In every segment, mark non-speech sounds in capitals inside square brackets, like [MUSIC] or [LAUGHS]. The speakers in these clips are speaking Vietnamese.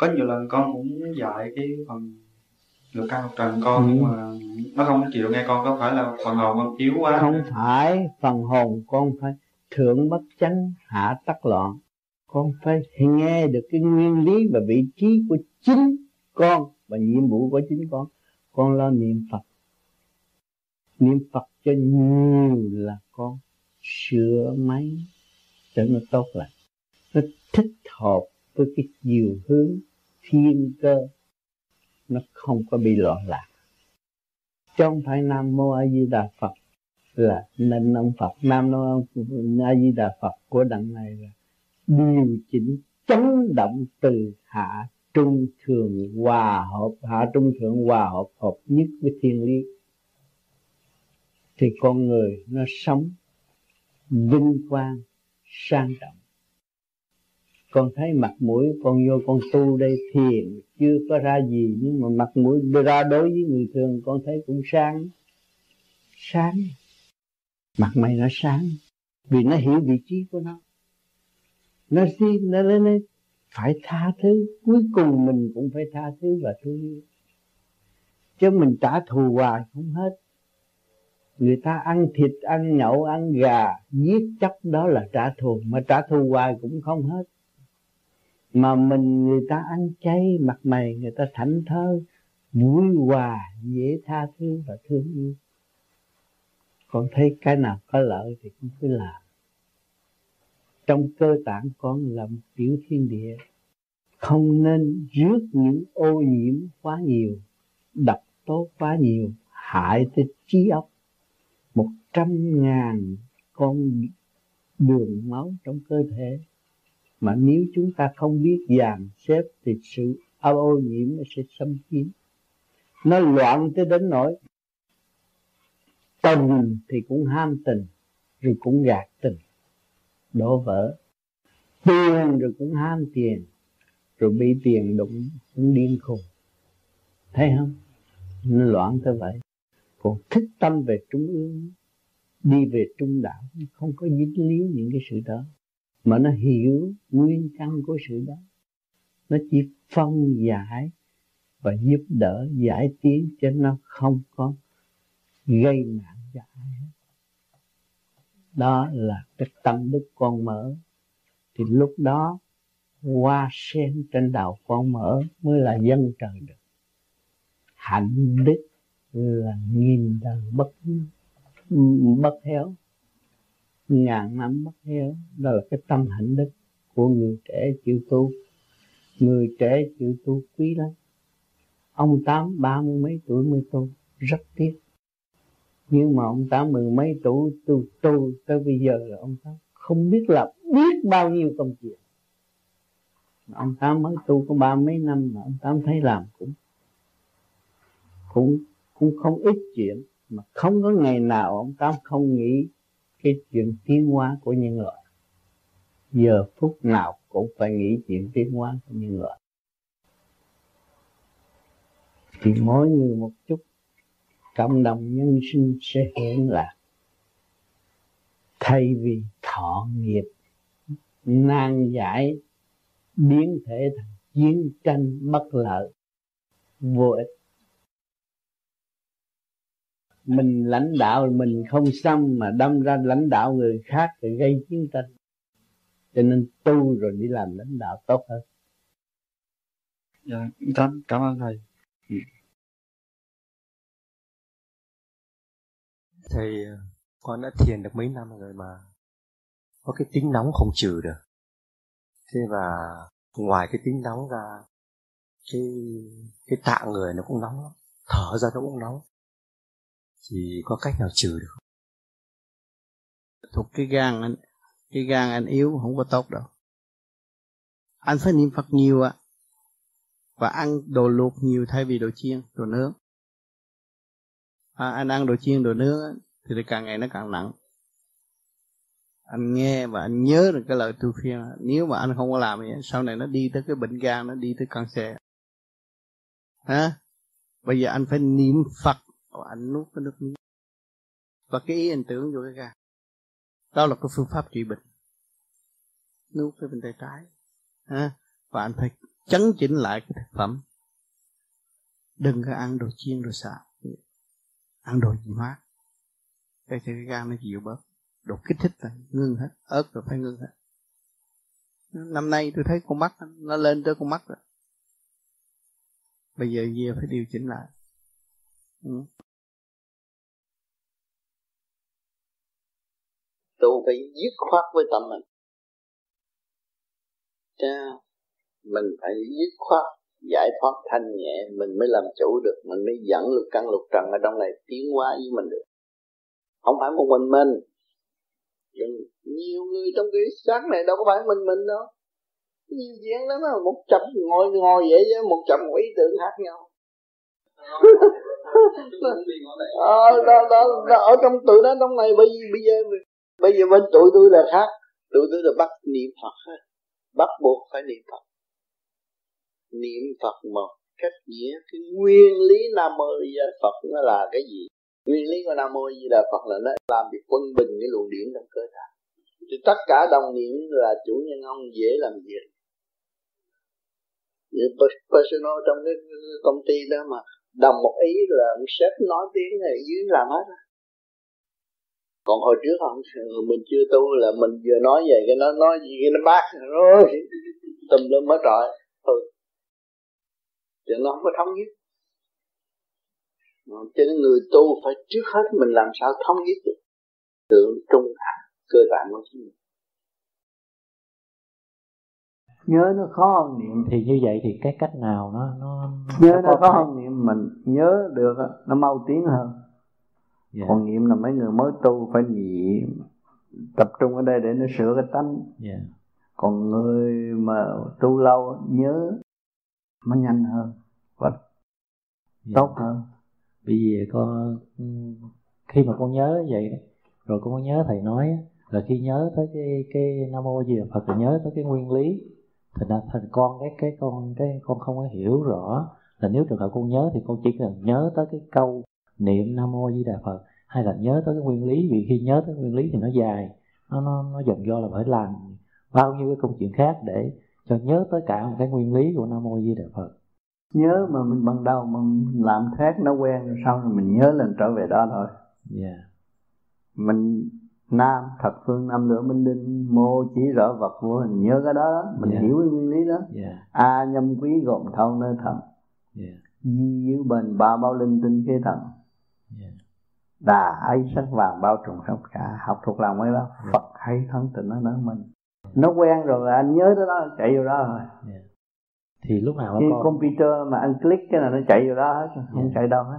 có nhiều lần con cũng dạy cái phần được căn học trần con ừ. mà nó không chịu nghe con có phải là phần hồn con chiếu quá? Không phải phần hồn con phải thượng bất chánh hạ tắc loạn. Con phải nghe được cái nguyên lý và vị trí của chính con và nhiệm vụ của chính con. Con lo niệm phật. Niệm phật cho nhiều là con sửa máy cho nó tốt lại. Nó thích hợp với cái chiều hướng thiên cơ, nó không có bị loạn lạc. Chứ không phải nam mô a di đà phật là nên ông phật. Nam mô a di đà phật của đằng này là điều chỉnh chấn động từ hạ trung thường hòa hợp, hạ trung thượng hòa hợp hợp nhất với thiên lý. Thì con người nó sống vinh quang, sang trọng con thấy mặt mũi con vô con tu đây thiền chưa có ra gì, nhưng mà mặt mũi ra đối với người thường con thấy cũng sáng. Sáng. Mặt mày nó sáng, vì nó hiểu vị trí của nó. Nó xin nó lên lên phải tha thứ. Cuối cùng mình cũng phải tha thứ và thương yêu. Chứ mình trả thù hoài không hết. Người ta ăn thịt, ăn nhậu, ăn gà, giết chấp đó là trả thù. Mà trả thù hoài cũng không hết mà mình người ta ăn chay, mặt mày người ta thảnh thơ vui hòa, dễ tha thứ và thương yêu. Con thấy cái nào có lợi thì con cứ làm. Trong cơ tạng con là một tiểu thiên địa. Không nên rước những ô nhiễm quá nhiều, độc tố quá nhiều, hại tới trí óc. Một trăm ngàn con đường máu trong cơ thể mà nếu chúng ta không biết dàn xếp thì sự ô nhiễm nó sẽ xâm chiếm. Nó loạn tới đến nỗi tình thì cũng ham tình, rồi cũng gạt tình, đổ vỡ. Tiền rồi cũng ham tiền, rồi bị tiền đụng cũng điên khùng. Thấy không? Nó loạn tới vậy. Còn thích tâm về trung ương, đi về trung đạo không có dính líu những cái sự đó mà nó hiểu nguyên căn của sự đó. Nó chỉ phân giải và giúp đỡ, giải tiến cho nó không có gây nạn cho ai hết. Đó là cái tâm đức con mở. Thì lúc đó, hoa sen trên đầu con mở mới là dân trời được. Hạnh đức là nghìn đời bất bất héo ngàn năm bất héo, đó là cái tâm hạnh đức của người trẻ chịu tu. Người trẻ chịu tu quý lắm. Ông tám ba mươi mấy tuổi mới tu, rất tiếc. Nhưng mà ông tám mười mấy tuổi tu tu tới bây giờ là ông tám không biết là biết bao nhiêu công chuyện ông tám mới tu có ba mấy năm mà ông tám thấy làm cũng cũng cũng không ít chuyện. Mà không có ngày nào ông tám không nghĩ cái chuyện tiến hóa của nhân loại. Giờ phút nào cũng phải nghĩ chuyện tiến hóa của nhân loại. Thì mỗi người một chút, cộng đồng nhân sinh sẽ hiện là thay vì thọ nghiệp, nan giải, biến thể thành chiến tranh bất lợi, vô ích mình lãnh đạo mình không xong mà đâm ra lãnh đạo người khác thì gây chiến tranh. Cho nên tu rồi đi làm lãnh đạo tốt hơn. Dạ cảm cảm ơn thầy. Thầy con đã thiền được mấy năm rồi mà có cái tính nóng không trừ được. Thế và ngoài cái tính nóng ra cái cái tạ người nó cũng nóng lắm thở ra nó cũng nóng thì có cách nào trừ được không? Thuộc cái gan anh cái gan anh yếu không có tốt đâu. Anh phải niệm phật nhiều ạ. Và ăn đồ luộc nhiều thay vì đồ chiên đồ nướng. À, anh ăn đồ chiên đồ nướng thì càng ngày nó càng nặng. Anh nghe và anh nhớ được cái lời tôi khuyên nếu mà anh không có làm vậy sau này nó đi tới cái bệnh gan nó đi tới cancer hả? Bây giờ anh phải niệm phật và anh nuốt cái nước miếng. Và cái ý anh tưởng vô cái gan đó là cái phương pháp trị bệnh. Nuốt cái bên tay trái. Hả và anh phải chấn chỉnh lại cái thực phẩm. Đừng có ăn đồ chiên, đồ xào. Ăn đồ gì mát để thì cái gan nó chịu bớt. Đồ kích thích là ngưng hết. Ớt rồi phải ngưng hết. Năm nay tôi thấy con mắt, nó lên tới con mắt rồi. Bây giờ về phải điều chỉnh lại. Ừ. tu phải dứt khoát với tâm mình. Cha, mình phải dứt khoát giải thoát thanh nhẹ mình mới làm chủ được mình mới dẫn lục căn lục trần ở trong này tiến hóa với mình được. Không phải một mình mình nhiều người trong cái xác này đâu có phải mình mình đâu. Nhiều chuyện lắm á một chập ngồi ngồi vậy với một chập ý tưởng khác nhau ờ, đó, đó, đó, ở trong tự đó trong này bây, bây giờ bây giờ bên tụi tôi là khác. Tụi tôi là bắt niệm phật hết bắt buộc phải niệm phật. Niệm phật một cách nghĩa cái nguyên lý nam mô di đà phật nó là cái gì? Nguyên lý của nam mô di đà phật là nó làm việc quân bình cái luồng điển trong cơ thể. Thì tất cả đồng niệm là chủ nhân ông dễ làm việc. Như personal trong cái công ty đó mà đồng một ý là ông sếp nói tiếng này dưới làm hết còn hồi trước không? Mình chưa tu là mình vừa nói vậy cái nó, nói gì cái nó bác rồi. [LAUGHS] Tùm lum hết rồi. Ừ. Thôi thì nó không có thống nhất. Cho nên người tu phải trước hết mình làm sao thống nhất được. Tượng trung hạ, cơ bản của chính mình. Nhớ nó khó hơn niệm thì như vậy thì cái cách nào nó nó nhớ nó, khó hơn niệm mình nhớ được nó mau tiến hơn yeah. Dạ. còn niệm là mấy người mới tu phải niệm tập trung ở đây để nó sửa cái tánh yeah. Dạ. còn người mà tu lâu nhớ nó nhanh hơn và yeah. Dạ. tốt hơn vì con khi mà con nhớ vậy rồi con có nhớ thầy nói là khi nhớ tới cái cái nam mô di đà phật thì nhớ tới cái nguyên lý thành ra thành con cái cái con cái con không có hiểu rõ là nếu trường hợp con nhớ thì con chỉ cần nhớ tới cái câu niệm nam mô di đà phật hay là nhớ tới cái nguyên lý vì khi nhớ tới nguyên lý thì nó dài nó nó nó dần do là phải làm bao nhiêu cái công chuyện khác để cho nhớ tới cả một cái nguyên lý của nam mô di đà phật nhớ mà mình ban đầu mình làm khác nó quen rồi sau rồi mình nhớ lần trở về đó thôi yeah. mình nam thật phương nam lửa minh đinh mô chỉ rõ vật vô hình nhớ cái đó, đó. mình yeah. hiểu cái nguyên lý đó yeah. a nhâm quý gồm thâu nơi thần yeah. di giữ bền ba bao linh tinh khế thần yeah. đà ấy sắc vàng bao trùm khắp cả học thuộc lòng cái đó yeah. phật hay thân tình nó nở mình nó quen rồi là anh nhớ tới đó chạy vô đó rồi yeah. thì lúc nào con... computer mà anh click cái là nó chạy vô đó hết không yeah. chạy đâu hết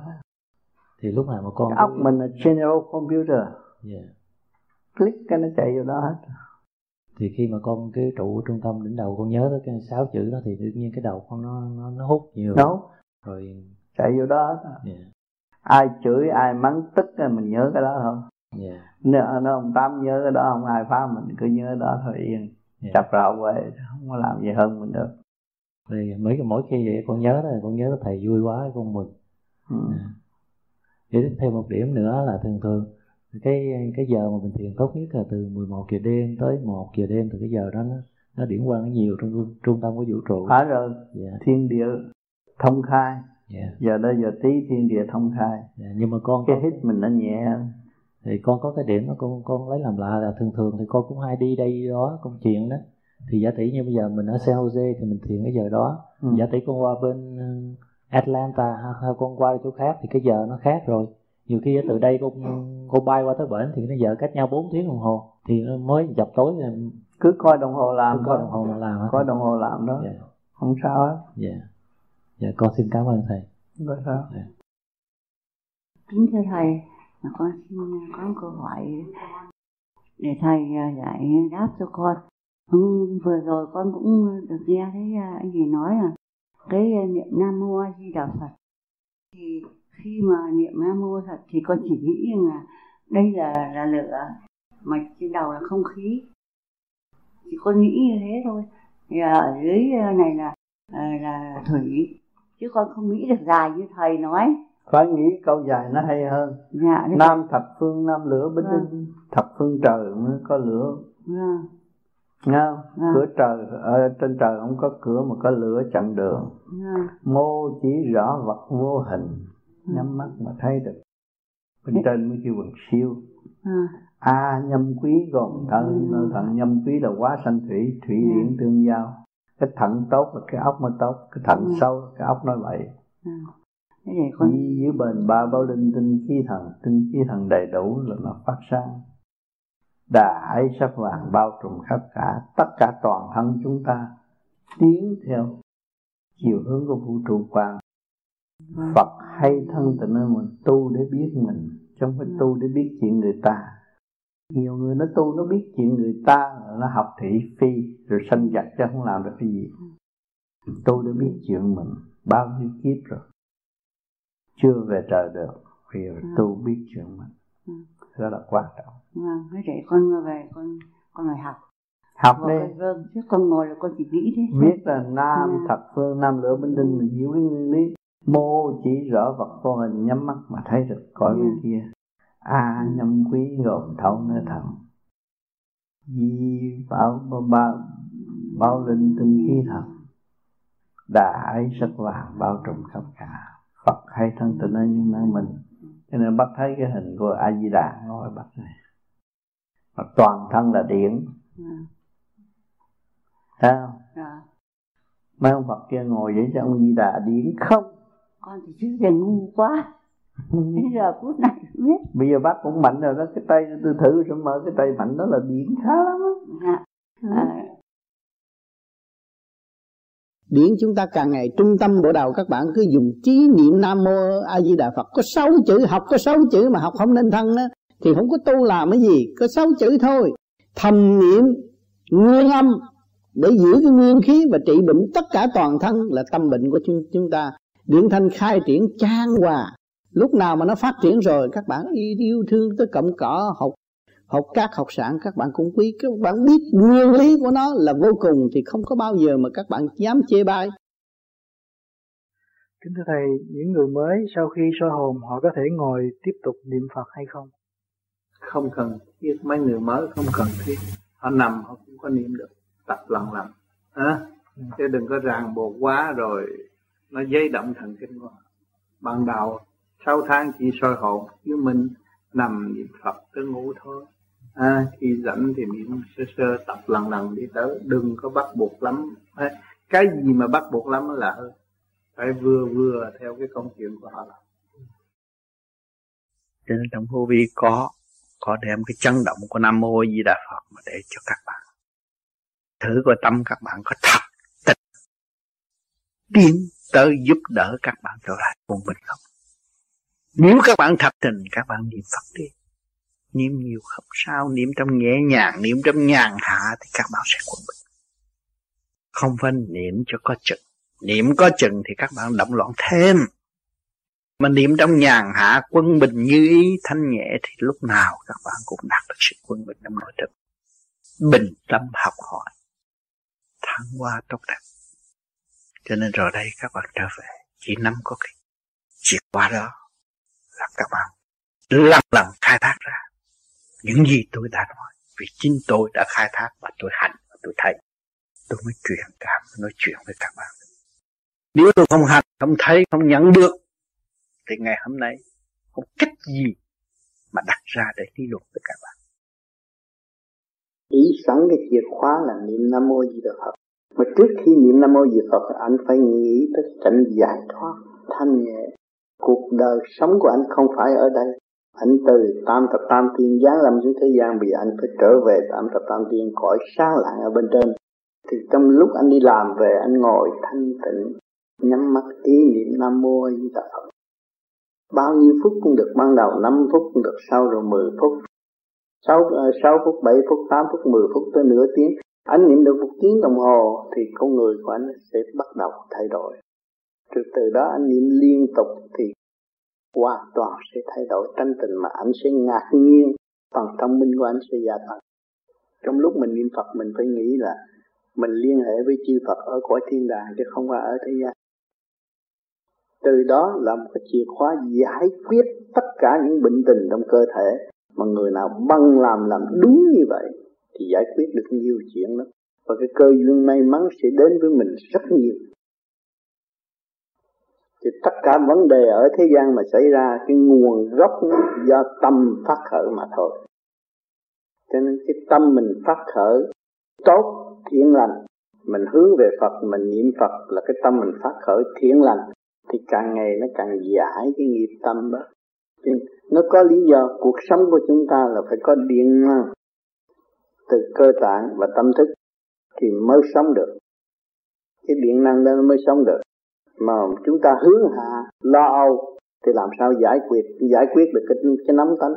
thì lúc nào mà con cái óc mình là general computer yeah click cái nó chạy vô đó hết thì khi mà con cái trụ trung tâm đỉnh đầu con nhớ tới cái sáu chữ đó thì tự nhiên cái đầu con nó nó, nó hút nhiều Đúng. rồi chạy vô đó hết yeah. ai chửi ai mắng tức mình nhớ cái đó thôi yeah. nếu nó ông tám nhớ cái đó không ai phá mình cứ nhớ đó thôi yên yeah. chập rạo về không có làm gì hơn mình được thì mấy cái mỗi khi vậy con nhớ đó con nhớ thầy vui quá con mừng ừ. à. Vậy thêm một điểm nữa là thường thường cái cái giờ mà mình thiền tốt nhất là từ 11 giờ đêm tới 1 giờ đêm từ cái giờ đó nó nó điển quang nó nhiều trong trung tâm của vũ trụ phải rồi yeah. Dạ. thiên địa thông khai yeah. Dạ. giờ đây giờ tí thiên địa thông khai yeah. Dạ, nhưng mà con cái hít mình nó nhẹ thì con có cái điểm đó con con lấy làm lạ là thường thường thì con cũng hay đi đây đó công chuyện đó thì giả tỷ như bây giờ mình ở San Jose thì mình thiền cái giờ đó ừ. giả tỷ con qua bên Atlanta hay con qua chỗ khác thì cái giờ nó khác rồi nhiều khi từ đây con con bay qua tới bển thì nó giờ cách nhau 4 tiếng đồng hồ thì nó mới dập tối cứ coi đồng hồ làm cứ coi đồng hồ làm coi đồng hồ làm đó. Yeah. không sao hết. Dạ. Dạ con xin cảm ơn thầy. Không sao yeah. Dạ. kính thưa thầy con xin có một câu hỏi để thầy giải đáp cho con. Ừ, vừa rồi con cũng được nghe thấy anh gì nói là cái niệm nam mô a di đà phật. Thì khi mà niệm nam mô thật thì con chỉ nghĩ rằng là đây là là lửa. Mạch trên đầu là không khí. Chỉ con nghĩ như thế thôi. Thì ở dưới này là à, là thủy. Chứ con không nghĩ được dài như thầy nói. Phải nghĩ câu dài nó hay hơn. Dạ, nam thập phương nam lửa binh vâng. thập phương trời mới có lửa. Vâng. Nghe không? À. cửa trời ở trên trời không có cửa mà có lửa chặn đường. À. mô chỉ rõ vật vô hình. Nhắm mắt mà thấy được bên Thế... trên mới kêu bằng siêu à. a nhâm quý gồm thận ừ. thận nhâm quý là quá sanh thủy thủy ừ. điển tương giao cái thận tốt là cái ốc mới tốt cái thận ừ. sâu cái ốc nói vậy ừ. Thế con... dưới bền ba bao linh tinh khí thần tinh khí thần đầy đủ là nó phát sáng đà ấy sắc vàng bao trùm khắp cả tất cả toàn thân chúng ta tiến theo chiều hướng của vũ trụ quang Phật hay thân tình ơn mình tu để biết mình chứ không phải tu để biết chuyện người ta. Nhiều người nó tu nó biết chuyện người ta nó học thị phi rồi sanh giặc chứ không làm được cái gì. Tu để biết chuyện mình bao nhiêu kiếp rồi. Chưa về trời được bây giờ tu biết chuyện mình. Rất là quan trọng. Vâng thế để con về con con phải học. Học đi. vâng chứ con ngồi là con chỉ nghĩ thế biết là nam à. thập phương nam lửa minh tinh mình hiểu cái nguyên lý mô chỉ rõ vật vô hình nhắm mắt mà thấy được cõi bên kia. A à, nhâm quý gồm thấu nơi thần. Di bảo ba ba bao linh tinh khí thần. Đà ấy sắc vàng bao trùm khắp cả. Phật hay thân tình ở những nơi mình. Cho nên bắt thấy cái hình của a di đà ngồi bắt này. Mà toàn thân là điển. Thấy không? À. mấy ông phật kia ngồi vậy cho ông di đà điển không con thì trước giờ ngu quá. [LAUGHS] Bây giờ phút này biết bây giờ bác cũng mạnh rồi đó cái tay tôi thử rồi mở cái tay mạnh đó là điển khá lắm á. À. điển chúng ta càng ngày trung tâm bộ đầu các bạn cứ dùng trí niệm nam mô a di đà phật. Có sáu chữ học có sáu chữ mà học không nên thân đó thì không có tu làm cái gì có sáu chữ thôi. Thầm niệm nguyên âm để giữ cái nguyên khí và trị bệnh tất cả toàn thân là tâm bệnh của chúng, chúng ta điện thanh khai triển trang hòa. Lúc nào mà nó phát triển rồi các bạn yêu thương tới cọng cỏ học học các học sản các bạn cũng quý các bạn biết nguyên lý của nó là vô cùng thì không có bao giờ mà các bạn dám chê bai. Kính thưa thầy những người mới sau khi soi hồn họ có thể ngồi tiếp tục niệm phật hay không? Không cần thiết mấy người mới không cần thiết. Họ nằm họ cũng có niệm được. Tập lần lần à, chứ đừng có ràng buộc quá rồi nó dây động thần kinh của họ. Ban đầu sáu tháng chỉ soi hồn chứ mình nằm niệm phật tới ngủ thôi. À, khi rảnh thì niệm sơ sơ tập lần lần đi tới. Đừng có bắt buộc lắm. À, cái gì mà bắt buộc lắm là hơn. Phải vừa vừa theo cái công chuyện của họ. Làm cho nên trong vô vi có có đem cái chấn động của nam mô di đà phật mà để cho các bạn. Thử coi tâm các bạn có thật tiến tới giúp đỡ các bạn trở lại quân bình không? Nếu các bạn thật tình, các bạn niệm phật đi. Niệm nhiều không? Sao niệm trong nhẹ nhàng, niệm trong nhàn hạ thì các bạn sẽ quân bình không phải niệm cho có chừng. Niệm có chừng thì các bạn động loạn thêm. Mà niệm trong nhàn hạ, quân bình như ý, thanh nhẹ thì lúc nào các bạn cũng đạt được sự quân bình trong nội tâm. Bình tâm học hỏi. Thăng hoa tốt đẹp cho nên rồi đây các bạn trở về, chỉ nắm có cái chìa khóa đó là các bạn lần lần khai thác ra. Những gì tôi đã nói, vì chính tôi đã khai thác và tôi hành và tôi thấy. Tôi mới truyền cảm, nói chuyện với các bạn. Nếu tôi không hành, không thấy, không nhận được, thì ngày hôm nay không cách gì mà đặt ra để lý luận với các bạn. Ý sẵn cái chìa khóa là niệm nam mô di đà phật mà trước khi niệm nam mô di phật anh phải nghĩ tới cảnh giải thoát thanh nhẹ. Cuộc đời sống của anh không phải ở đây. Anh từ tam thập tam tiên giáng lâm xuống thế gian vì anh phải trở về tam thập tam tiên cõi sáng lạng ở bên trên. Thì trong lúc anh đi làm về anh ngồi thanh tịnh nhắm mắt ý niệm nam mô di đà phật. Bao nhiêu phút cũng được ban đầu 5 phút cũng được sau rồi 10 phút. 6, 6 ờ, phút 7 phút 8 phút 10 phút tới nửa tiếng anh niệm được một tiếng đồng hồ thì con người của anh sẽ bắt đầu thay đổi. Từ từ đó anh niệm liên tục thì hoàn toàn sẽ thay đổi tánh tình mà anh sẽ ngạc nhiên phần thông minh của anh sẽ gia tăng trong lúc mình niệm Phật, mình phải nghĩ là mình liên hệ với chư Phật ở cõi thiên đàng chứ không phải ở thế gian. Từ đó là một cái chìa khóa giải quyết tất cả những bệnh tình trong cơ thể mà người nào băng làm làm đúng như vậy thì giải quyết được nhiều chuyện lắm. Và cái cơ duyên may mắn sẽ đến với mình rất nhiều. Thì tất cả vấn đề ở thế gian mà xảy ra, cái nguồn gốc do tâm phát khởi mà thôi. Cho nên cái tâm mình phát khởi, tốt, thiện lành, mình hướng về Phật, mình niệm Phật là cái tâm mình phát khởi, thiện lành, thì càng ngày nó càng giải cái nghiệp tâm đó. Nó có lý do, cuộc sống của chúng ta là phải có điện năng từ cơ tạng và tâm thức thì mới sống được. Cái điện năng đó mới sống được. Mà chúng ta hướng hạ, lo âu thì làm sao giải quyết? Giải quyết được cái cái nắm tánh.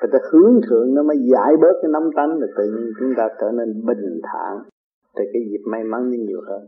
Phải ta hướng thượng nó mới giải bớt cái nắm tánh là tự nhiên chúng ta trở nên bình thản. Thì cái dịp may mắn nó nhiều hơn.